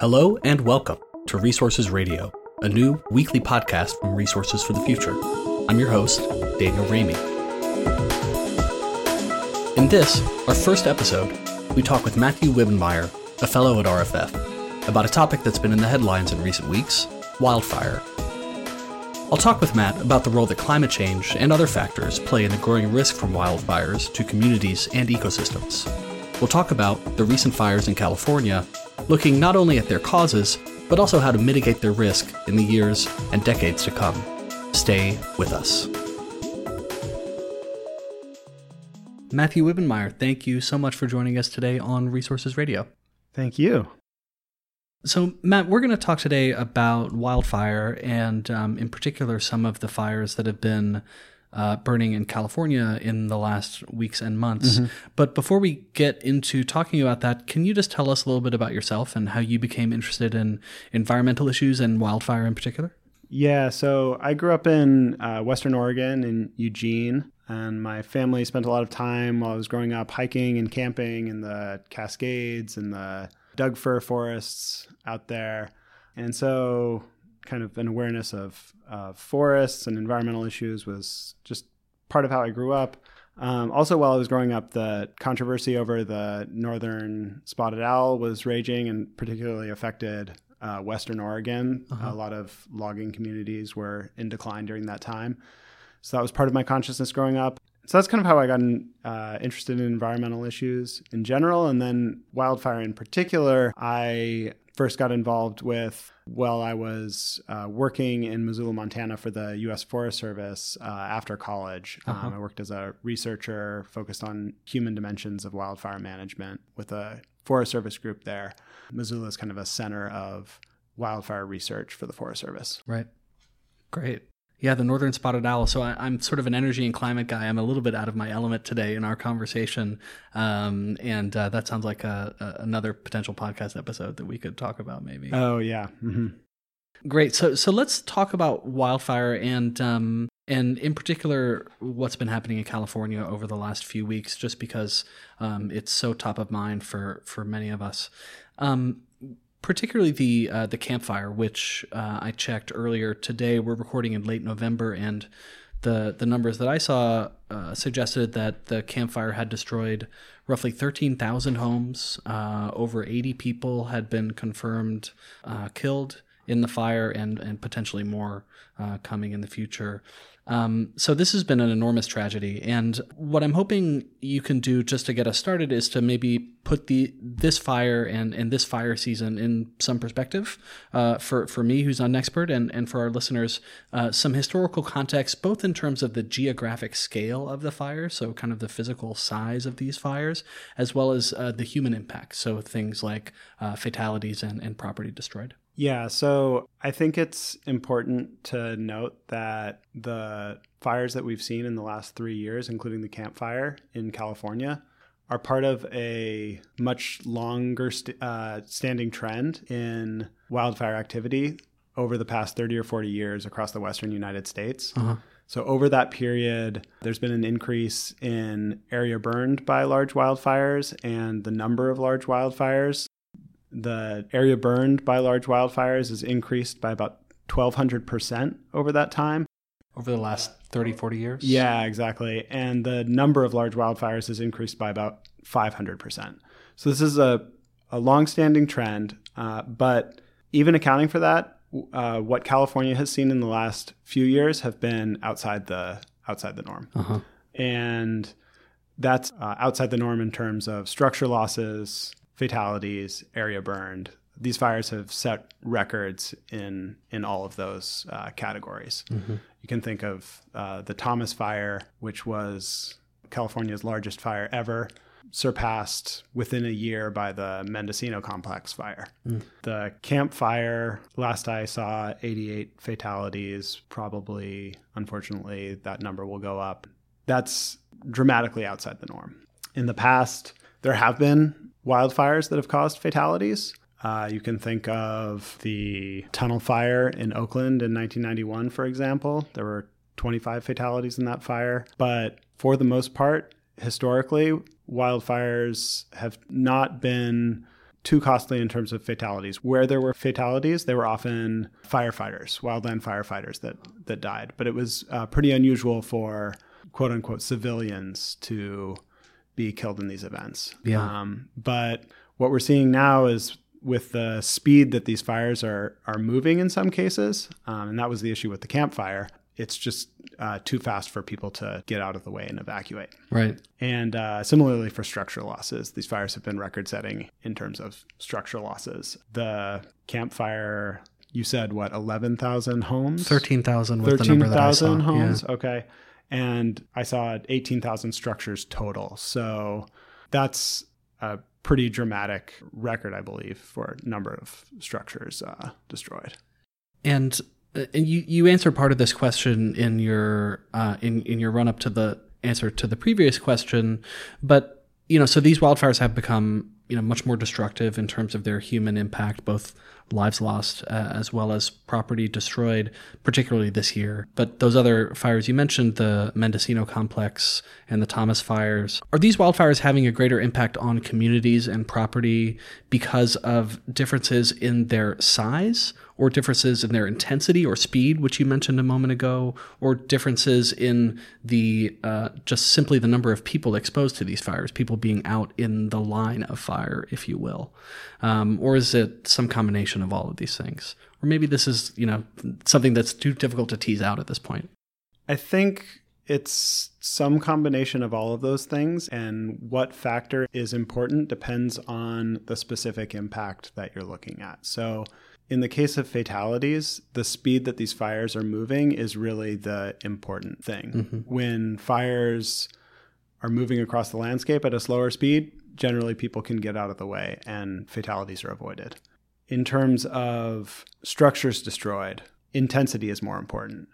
Hello and welcome to Resources Radio, a new weekly podcast from Resources for the Future. I'm your host, Daniel Raimi. In this, our first episode, we talk with Matthew Wibbenmeyer, a fellow at RFF, about a topic that's been in the headlines in recent weeks wildfire. I'll talk with Matt about the role that climate change and other factors play in the growing risk from wildfires to communities and ecosystems. We'll talk about the recent fires in California, looking not only at their causes, but also how to mitigate their risk in the years and decades to come. Stay with us. Matthew Wibbenmeyer, thank you so much for joining us today on Resources Radio. Thank you. So, Matt, we're going to talk today about wildfire and, um, in particular, some of the fires that have been uh, burning in California in the last weeks and months. Mm-hmm. But before we get into talking about that, can you just tell us a little bit about yourself and how you became interested in environmental issues and wildfire in particular? Yeah, so I grew up in uh, Western Oregon in Eugene, and my family spent a lot of time while I was growing up hiking and camping in the Cascades and the Doug fir forests out there. And so, kind of an awareness of uh, forests and environmental issues was just part of how I grew up. Um, also, while I was growing up, the controversy over the northern spotted owl was raging and particularly affected uh, Western Oregon. Uh-huh. A lot of logging communities were in decline during that time. So that was part of my consciousness growing up. So that's kind of how I got in, uh, interested in environmental issues in general. And then wildfire in particular, I first got involved with while I was uh, working in Missoula, Montana for the U.S. Forest Service uh, after college. Uh-huh. Um, I worked as a researcher focused on human dimensions of wildfire management with a Forest Service group there. Missoula is kind of a center of wildfire research for the Forest Service. Right. Great. Yeah, the northern spotted owl. So I, am sort of an energy and climate guy. I'm a little bit out of my element today in our conversation, um, and uh, that sounds like a, a, another potential podcast episode that we could talk about, maybe. Oh yeah. Mm-hmm. Great. So so let's talk about wildfire and um, and in particular what's been happening in California over the last few weeks, just because um, it's so top of mind for for many of us. Um, particularly the uh, the Camp Fire, which uh, I checked earlier today. We're recording in late November, and the the numbers that I saw uh, suggested that the Camp Fire had destroyed roughly 13,000 homes. Uh, over 80 people had been confirmed uh, killed in the fire, and and potentially more uh, coming in the future. Um, so this has been an enormous tragedy, and what I'm hoping you can do just to get us started is to maybe put the this fire and and this fire season in some perspective uh, for for me, who's an expert, and and for our listeners, uh, some historical context, both in terms of the geographic scale of the fire, so kind of the physical size of these fires, as well as uh, the human impact, so things like uh, fatalities and and property destroyed. Yeah, so I think it's important to note that the fires that we've seen in the last three years, including the Camp Fire in California, are part of a much longer st- uh, standing trend in wildfire activity over the past 30 or 40 years across the western United States. Uh-huh. So, over that period, there's been an increase in area burned by large wildfires and the number of large wildfires the area burned by large wildfires has increased by about 1,200% over that time. Over the last 30, 40 years? Yeah, exactly. And the number of large wildfires has increased by about 500%. So this is a, a long standing trend. Uh, but even accounting for that, uh, what California has seen in the last few years have been outside the outside the norm, uh-huh. and that's uh, outside the norm in terms of structure losses, fatalities, area burned. These fires have set records in in all of those uh, categories. Mm-hmm. You can think of uh, the Thomas Fire, which was California's largest fire ever, surpassed within a year by the Mendocino Complex Fire. Mm. The Camp Fire, last I saw, 88 fatalities. Probably, unfortunately, that number will go up. That's dramatically outside the norm. In the past, there have been wildfires that have caused fatalities. Uh, you can think of the tunnel fire in Oakland in 1991, for example. There were 25 fatalities in that fire. But for the most part, historically, wildfires have not been too costly in terms of fatalities. Where there were fatalities, they were often firefighters, wildland firefighters that that died. But it was uh, pretty unusual for quote unquote civilians to be killed in these events. Yeah. Um, but what we're seeing now is with the speed that these fires are are moving in some cases, um, and that was the issue with the Camp Fire. It's just uh, too fast for people to get out of the way and evacuate. Right. And uh, similarly for structural losses, these fires have been record setting in terms of structural losses. The Camp Fire you said what, 11,000 homes? 13,000 was 13, the number that I saw. homes, yeah. okay. And I saw 18,000 structures total. So that's a pretty dramatic record, I believe, for number of structures uh, destroyed. And uh, and you you answered part of this question in your uh, in in your run up to the answer to the previous question, but you know, so these wildfires have become you know much more destructive in terms of their human impact, both lives lost uh, as well as property destroyed, particularly this year. But those other fires you mentioned, the Mendocino complex and the Thomas fires, are these wildfires having a greater impact on communities and property because of differences in their size? or differences in their intensity or speed, which you mentioned a moment ago, or differences in the uh, just simply the number of people exposed to these fires, people being out in the line of fire, if you will, um, or is it some combination of all of these things, or maybe this is you know something that's too difficult to tease out at this point. I think it's some combination of all of those things, and what factor is important depends on the specific impact that you're looking at. So, in the case of fatalities, the speed that these fires are moving is really the important thing. Mm-hmm. When fires are moving across the landscape at a slower speed, generally people can get out of the way and fatalities are avoided. In terms of structures destroyed, intensity is more important.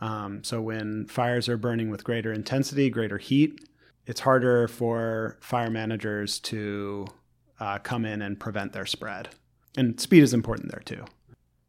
Um, so when fires are burning with greater intensity, greater heat, it's harder for fire managers to uh, come in and prevent their spread and speed is important there too.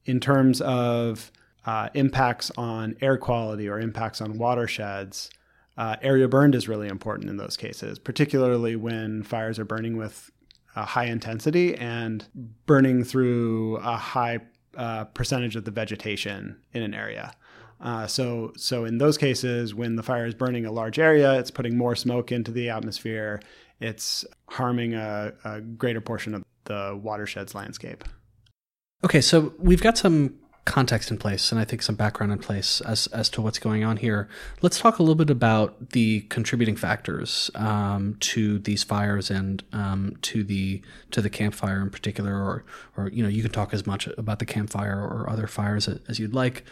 In terms of uh, impacts on air quality or impacts on watersheds, uh, area burned is really important in those cases, particularly when fires are burning with a high intensity and burning through a high uh, percentage of the vegetation in an area. Uh, so, so in those cases, when the fire is burning a large area, it's putting more smoke into the atmosphere. It's harming a, a greater portion of the watershed's landscape. Okay, so we've got some context in place and I think some background in place as as to what's going on here. Let's talk a little bit about the contributing factors um, to these fires and um, to the to the Camp Fire in particular, or or you know you can talk as much about the Camp Fire or other fires as you'd like.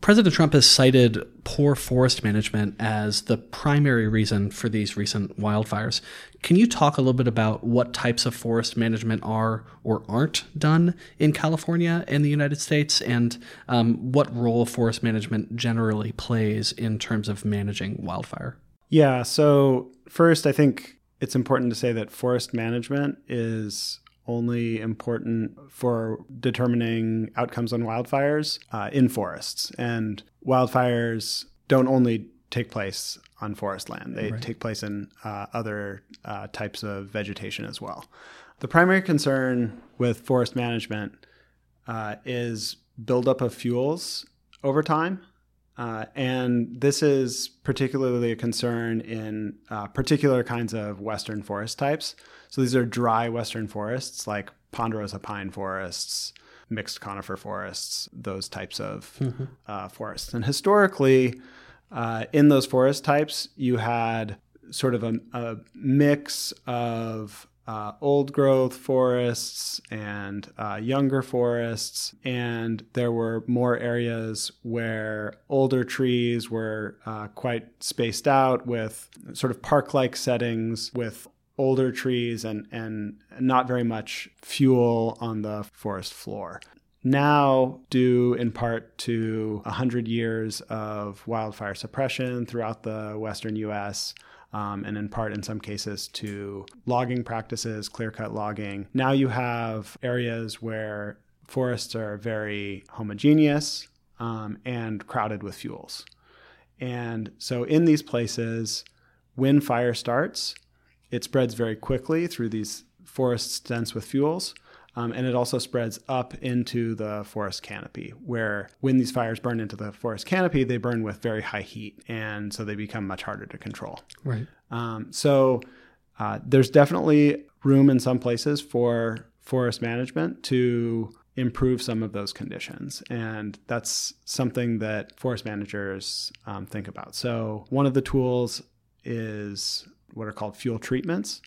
President Trump has cited poor forest management as the primary reason for these recent wildfires. Can you talk a little bit about what types of forest management are or aren't done in California and the United States, and um, what role forest management generally plays in terms of managing wildfire? Yeah, so first, I think it's important to say that forest management is only important for determining outcomes on wildfires uh, in forests. And wildfires don't only take place on forest land, they right. take place in uh, other uh, types of vegetation as well. The primary concern with forest management uh, is buildup of fuels over time. Uh, and this is particularly a concern in uh, particular kinds of western forest types. So these are dry western forests like ponderosa pine forests, mixed conifer forests, those types of mm-hmm. uh, forests. And historically, uh, in those forest types, you had sort of a, a mix of uh, old growth forests and uh, younger forests. And there were more areas where older trees were uh, quite spaced out with sort of park like settings with older trees and, and not very much fuel on the forest floor. Now, due in part to 100 years of wildfire suppression throughout the western US, um, and in part, in some cases, to logging practices, clear cut logging, now you have areas where forests are very homogeneous um, and crowded with fuels. And so, in these places, when fire starts, it spreads very quickly through these forests dense with fuels. Um, and it also spreads up into the forest canopy, where when these fires burn into the forest canopy, they burn with very high heat, and so they become much harder to control. Right. Um, so uh, there's definitely room in some places for forest management to improve some of those conditions. And that's something that forest managers um, think about. So, one of the tools is what are called fuel treatments.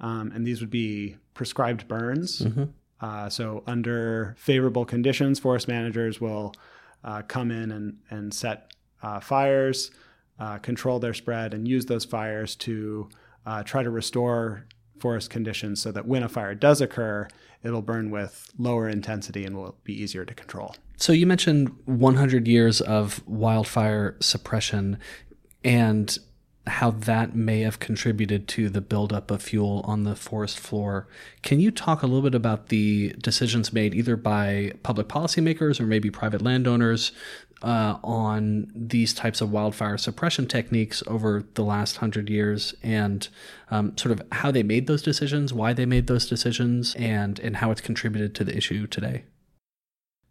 Um, and these would be prescribed burns. Mm-hmm. Uh, so, under favorable conditions, forest managers will uh, come in and, and set uh, fires, uh, control their spread, and use those fires to uh, try to restore forest conditions so that when a fire does occur, it'll burn with lower intensity and will be easier to control. So, you mentioned 100 years of wildfire suppression. And how that may have contributed to the buildup of fuel on the forest floor. Can you talk a little bit about the decisions made either by public policymakers or maybe private landowners uh, on these types of wildfire suppression techniques over the last hundred years and um, sort of how they made those decisions, why they made those decisions, and, and how it's contributed to the issue today?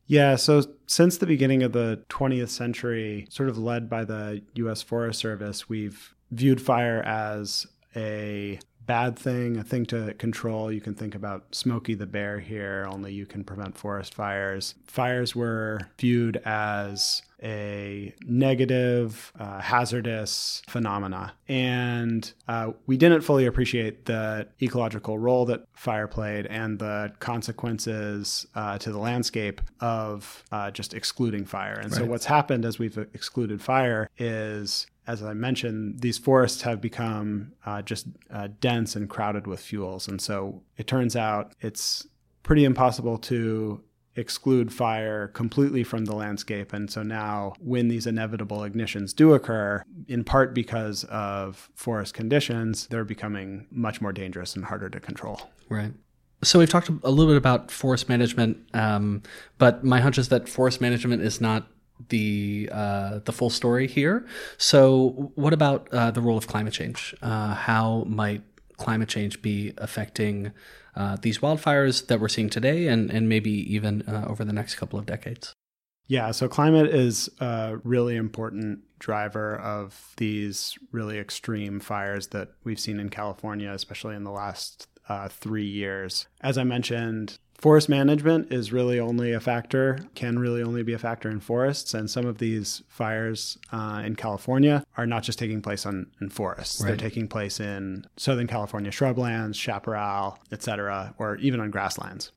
Yeah, so since the beginning of the 20th century, sort of led by the US Forest Service, we've viewed fire as a bad thing, a thing to control. You can think about Smokey the Bear here, only you can prevent forest fires. Fires were viewed as a negative, uh, hazardous phenomena. And uh, we didn't fully appreciate the ecological role that fire played and the consequences uh, to the landscape of uh, just excluding fire. And right. so, what's happened as we've excluded fire is as I mentioned, these forests have become uh, just uh, dense and crowded with fuels. And so it turns out it's pretty impossible to exclude fire completely from the landscape. And so now, when these inevitable ignitions do occur, in part because of forest conditions, they're becoming much more dangerous and harder to control. Right. So we've talked a little bit about forest management, um, but my hunch is that forest management is not the uh, the full story here. So, what about uh, the role of climate change? Uh, how might climate change be affecting uh, these wildfires that we're seeing today, and and maybe even uh, over the next couple of decades? Yeah, so climate is a really important driver of these really extreme fires that we've seen in California, especially in the last uh, three years. As I mentioned, Forest management is really only a factor, can really only be a factor in forests. And some of these fires uh, in California are not just taking place on, in forests, right. they're taking place in Southern California shrublands, chaparral, etc., or even on grasslands.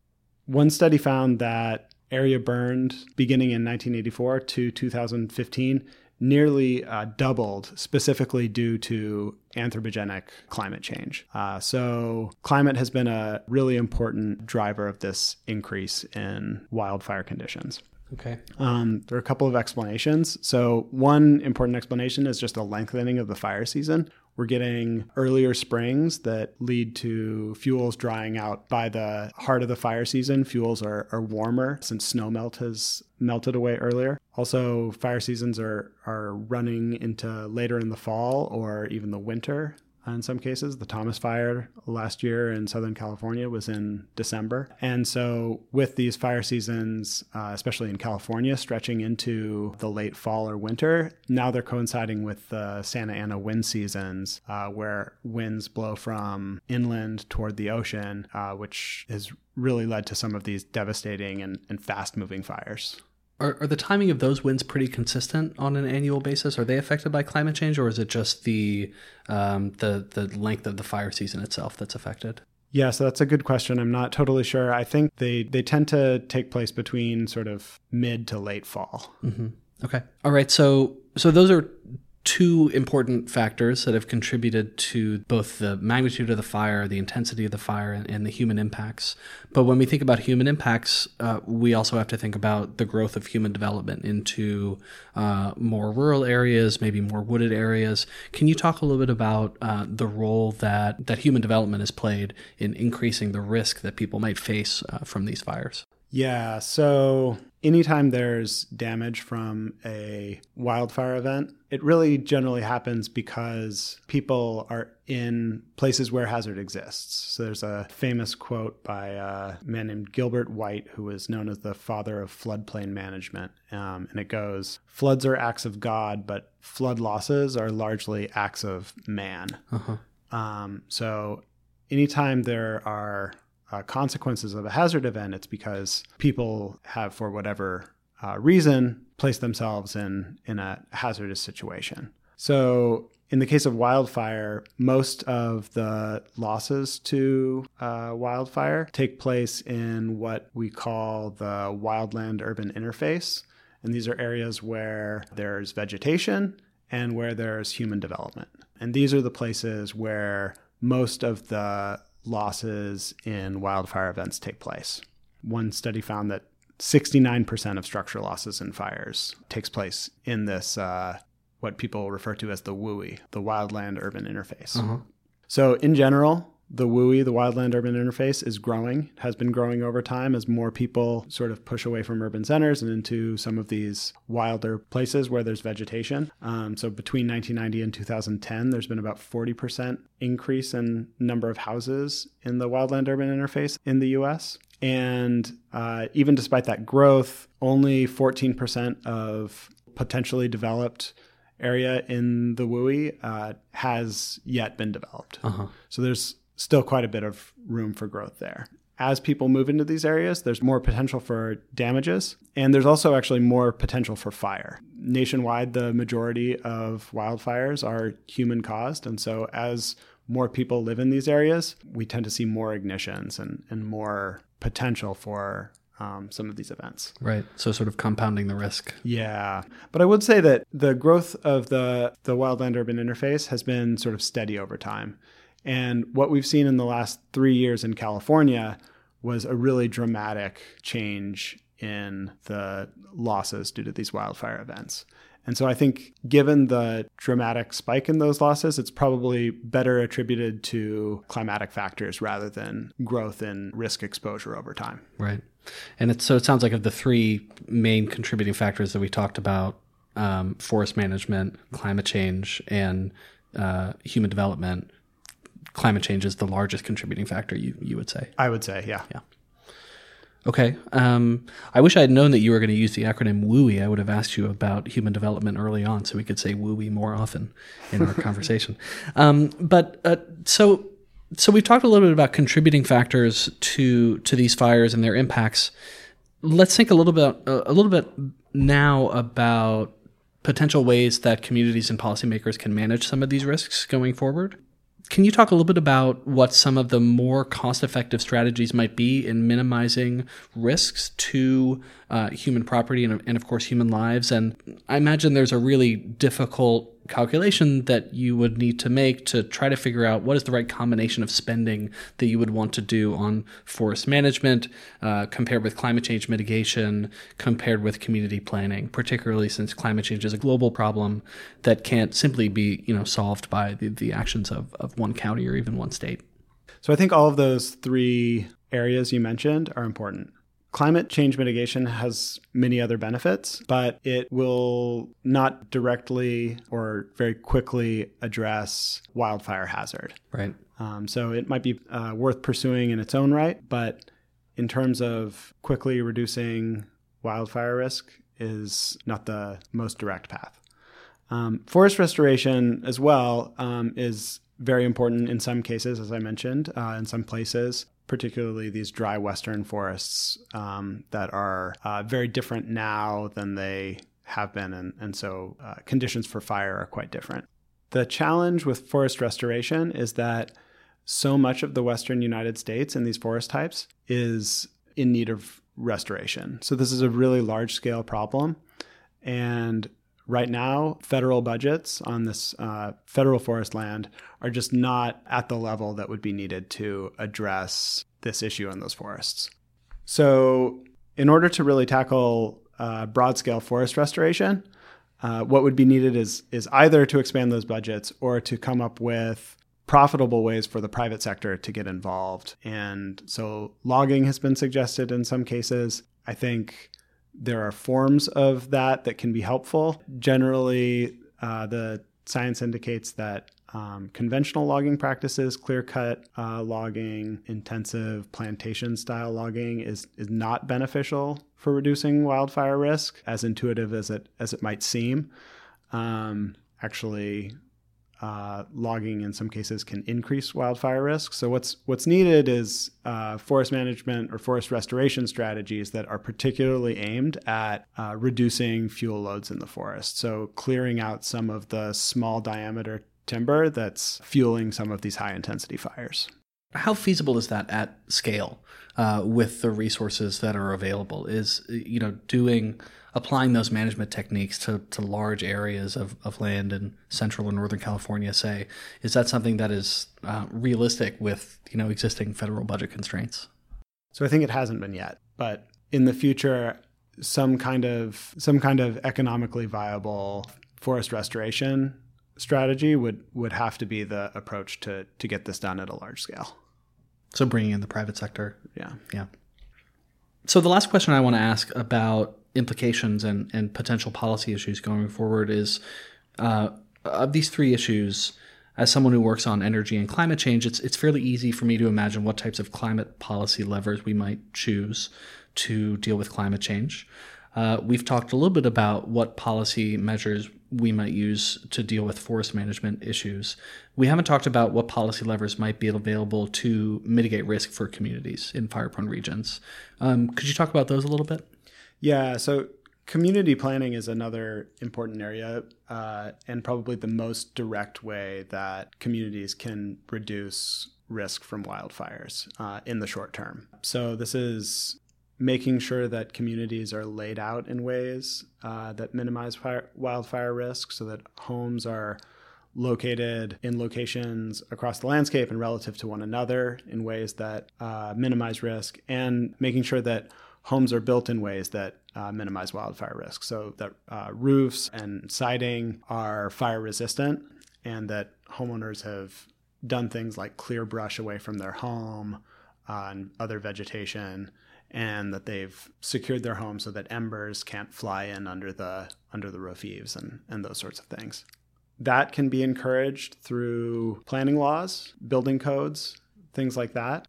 One study found that area burned beginning in 1984 to 2015 nearly uh, doubled specifically due to anthropogenic climate change. Uh, so, climate has been a really important driver of this increase in wildfire conditions. Okay. Um, there are a couple of explanations. So, one important explanation is just a lengthening of the fire season. We're getting earlier springs that lead to fuels drying out by the heart of the fire season. Fuels are, are warmer since snow melt has melted away earlier. Also, fire seasons are, are running into later in the fall or even the winter in some cases. The Thomas Fire last year in Southern California was in December. And so, with these fire seasons, uh, especially in California, stretching into the late fall or winter, now they're coinciding with the Santa Ana wind seasons, uh, where winds blow from inland toward the ocean, uh, which has really led to some of these devastating and, and fast moving fires. Are, are the timing of those winds pretty consistent on an annual basis? Are they affected by climate change, or is it just the um, the the length of the fire season itself that's affected? Yeah, so that's a good question. I'm not totally sure. I think they they tend to take place between sort of mid to late fall. Mm-hmm. Okay. All right. So so those are two important factors that have contributed to both the magnitude of the fire, the intensity of the fire, and, and the human impacts. But when we think about human impacts, uh, we also have to think about the growth of human development into uh, more rural areas, maybe more wooded areas. Can you talk a little bit about uh, the role that, that human development has played in increasing the risk that people might face uh, from these fires? Yeah. So anytime there's damage from a wildfire event, it really generally happens because people are in places where hazard exists. So there's a famous quote by a man named Gilbert White, who was known as the father of floodplain management. Um, and it goes Floods are acts of God, but flood losses are largely acts of man. Uh-huh. Um, so anytime there are uh, consequences of a hazard event, it's because people have, for whatever uh, reason, placed themselves in in a hazardous situation. So, in the case of wildfire, most of the losses to uh, wildfire take place in what we call the wildland urban interface. And these are areas where there's vegetation and where there's human development. And these are the places where most of the losses in wildfire events take place. One study found that 69% of structure losses in fires takes place in this, uh, what people refer to as the WUI, the wildland urban interface. Uh-huh. So, in general, the WUI, the wildland urban interface, is growing, has been growing over time as more people sort of push away from urban centers and into some of these wilder places where there's vegetation. Um, so between 1990 and 2010, there's been about 40% increase in number of houses in the wildland urban interface in the US. And uh, even despite that growth, only 14% of potentially developed area in the WUI uh, has yet been developed. Uh-huh. So there's still quite a bit of room for growth there. As people move into these areas, there's more potential for damages, and there's also actually more potential for fire. Nationwide, the majority of wildfires are human caused, and so as more people live in these areas, we tend to see more ignitions and, and more potential for um, some of these events. Right. So sort of compounding the risk. Yeah. But I would say that the growth of the the wildland urban interface has been sort of steady over time. And what we've seen in the last three years in California was a really dramatic change in the losses due to these wildfire events. And so I think, given the dramatic spike in those losses, it's probably better attributed to climatic factors rather than growth in risk exposure over time. Right. And so it sounds like of the three main contributing factors that we talked about um, forest management, climate change, and uh, human development climate change is the largest contributing factor. You you would say? I would say, yeah, yeah. Okay. Um, I wish I had known that you were going to use the acronym WUI. I would have asked you about human development early on, so we could say WUI more often in our conversation. Um, but uh, so so we've talked a little bit about contributing factors to to these fires and their impacts. Let's think a little bit uh, a little bit now about potential ways that communities and policymakers can manage some of these risks going forward. Can you talk a little bit about what some of the more cost effective strategies might be in minimizing risks to uh, human property and, and, of course, human lives? And I imagine there's a really difficult calculation that you would need to make to try to figure out what is the right combination of spending that you would want to do on forest management uh, compared with climate change mitigation, compared with community planning, particularly since climate change is a global problem that can't simply be you know solved by the, the actions of, of one county or even one state. So I think all of those three areas you mentioned are important. Climate change mitigation has many other benefits, but it will not directly or very quickly address wildfire hazard. Right. Um, so it might be uh, worth pursuing in its own right, but in terms of quickly reducing wildfire risk, is not the most direct path. Um, forest restoration as well um, is very important in some cases, as I mentioned, uh, in some places particularly these dry western forests um, that are uh, very different now than they have been, and, and so uh, conditions for fire are quite different. The challenge with forest restoration is that so much of the western United States in these forest types is in need of restoration. So, this is a really large scale problem. And right now, federal budgets on this uh, federal forest land are just not at the level that would be needed to address this issue in those forests. So, in order to really tackle uh, broad scale forest restoration, uh, what would be needed is is either to expand those budgets or to come up with profitable ways for the private sector to get involved. And so logging has been suggested in some cases. I think there are forms of that that can be helpful. Generally, uh, the science indicates that um, conventional logging practices, clear cut uh, logging, intensive plantation style logging is, is not beneficial for reducing wildfire risk, as intuitive as it, as it might seem. Um, actually, uh, logging in some cases can increase wildfire risk. So what's what's needed is uh, forest management or forest restoration strategies that are particularly aimed at uh, reducing fuel loads in the forest. So clearing out some of the small diameter timber that's fueling some of these high intensity fires. How feasible is that at scale uh, with the resources that are available? Is you know doing applying those management techniques to, to large areas of, of land in central and northern California, say, is that something that is uh, realistic with you know existing federal budget constraints? So I think it hasn't been yet, but in the future, some kind of some kind of economically viable forest restoration strategy would would have to be the approach to to get this done at a large scale. So bringing in the private sector. Yeah. Yeah. So the last question I want to ask about implications and, and potential policy issues going forward is uh, of these three issues, as someone who works on energy and climate change, it's it's fairly easy for me to imagine what types of climate policy levers we might choose to deal with climate change. Uh, we've talked a little bit about what policy measures we might use to deal with forest management issues. We haven't talked about what policy levers might be available to mitigate risk for communities in fire prone regions. Um, could you talk about those a little bit? Yeah, so community planning is another important area uh, and probably the most direct way that communities can reduce risk from wildfires uh, in the short term. So, this is making sure that communities are laid out in ways uh, that minimize fire, wildfire risk so that homes are located in locations across the landscape and relative to one another in ways that uh, minimize risk, and making sure that homes are built in ways that uh, minimize wildfire risk. So that uh, roofs and siding are fire resistant, and that homeowners have done things like clear brush away from their home uh, and other vegetation and that they've secured their home so that embers can't fly in under the under the roof eaves and, and those sorts of things. That can be encouraged through planning laws, building codes, things like that.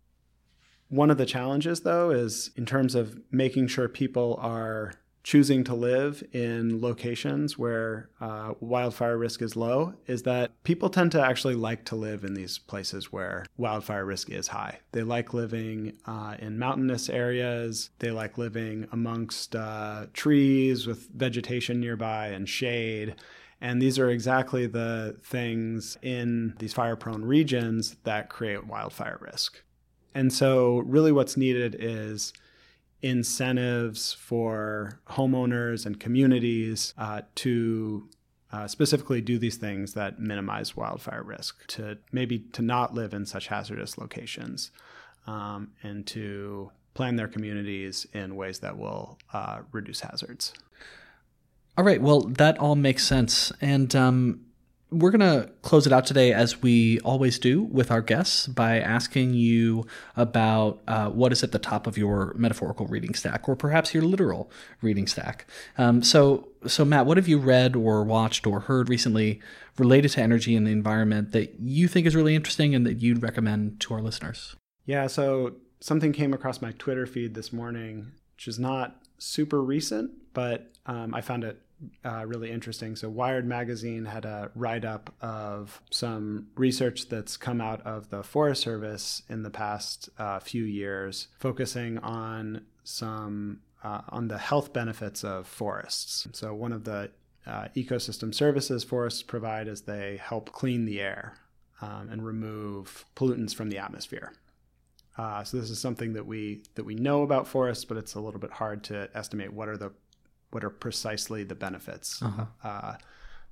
One of the challenges, though, is in terms of making sure people are choosing to live in locations where uh, wildfire risk is low is that people tend to actually like to live in these places where wildfire risk is high. They like living uh, in mountainous areas, they like living amongst uh, trees with vegetation nearby and shade. And these are exactly the things in these fire prone regions that create wildfire risk. And so, really, what's needed is incentives for homeowners and communities uh, to uh, specifically do these things that minimize wildfire risk to maybe to not live in such hazardous locations um, and to plan their communities in ways that will uh, reduce hazards. All right. Well that all makes sense. And um, we're going to close it out today as we always do with our guests by asking you about uh, what is at the top of your metaphorical reading stack or perhaps your literal reading stack. Um, so, so Matt, what have you read or watched or heard recently related to energy and the environment that you think is really interesting and that you'd recommend to our listeners? Yeah, so something came across my Twitter feed this morning, which is not super recent, but um, I found it uh, really interesting. So, Wired Magazine had a write up of some research that's come out of the Forest Service in the past uh, few years, focusing on some uh, on the health benefits of forests. So, one of the uh, ecosystem services forests provide is they help clean the air um, and remove pollutants from the atmosphere. Uh, so this is something that we that we know about forests, but it's a little bit hard to estimate what are the what are precisely the benefits uh-huh. uh,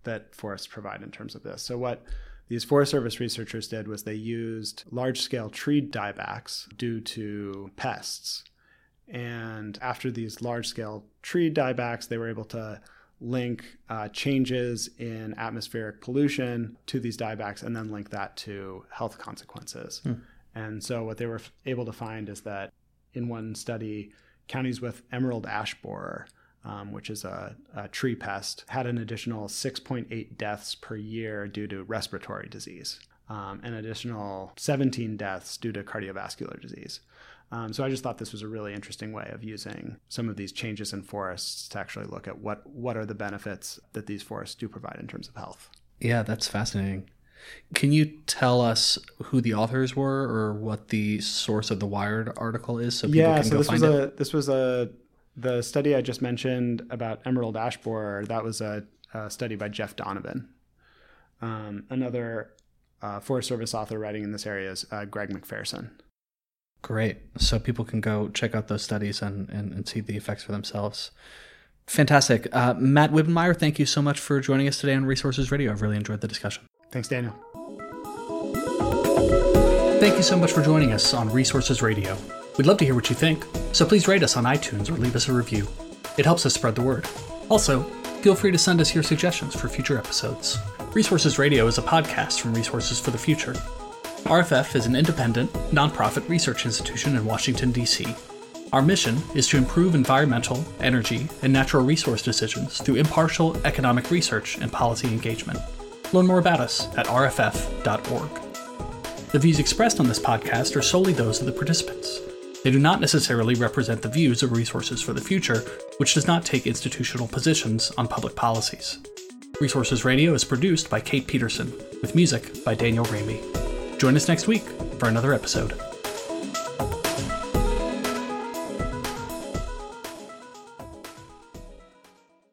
that forests provide in terms of this. So what these Forest Service researchers did was they used large scale tree diebacks due to pests. And after these large scale tree diebacks, they were able to link uh, changes in atmospheric pollution to these diebacks and then link that to health consequences. Hmm. And so what they were able to find is that in one study, counties with emerald ash borer, um, which is a, a, tree pest, had an additional 6.8 deaths per year due to respiratory disease, um, an additional 17 deaths due to cardiovascular disease. Um, so I just thought this was a really interesting way of using some of these changes in forests to actually look at what what are the benefits that these forests do provide in terms of health. Yeah, that's fascinating. Can you tell us who the authors were or what the source of the Wired article is so people yeah, can so go this find was it? a this was a the study I just mentioned about emerald ash borer. That was a, a study by Jeff Donovan. Um, another uh, Forest Service author writing in this area is uh, Greg McPherson. Great. So people can go check out those studies and, and, and see the effects for themselves. Fantastic. Uh, Matt Wibbenmeyer, thank you so much for joining us today on Resources Radio. I've really enjoyed the discussion. Thanks, Daniel. Thank you so much for joining us on Resources Radio. We'd love to hear what you think, so please rate us on iTunes or leave us a review. It helps us spread the word. Also, feel free to send us your suggestions for future episodes. Resources Radio is a podcast from Resources for the Future. RFF is an independent, nonprofit research institution in Washington, D.C. Our mission is to improve environmental, energy, and natural resource decisions through impartial economic research and policy engagement. Learn more about us at rff.org. The views expressed on this podcast are solely those of the participants. They do not necessarily represent the views of Resources for the Future, which does not take institutional positions on public policies. Resources Radio is produced by Kate Peterson, with music by Daniel Raimi. Join us next week for another episode.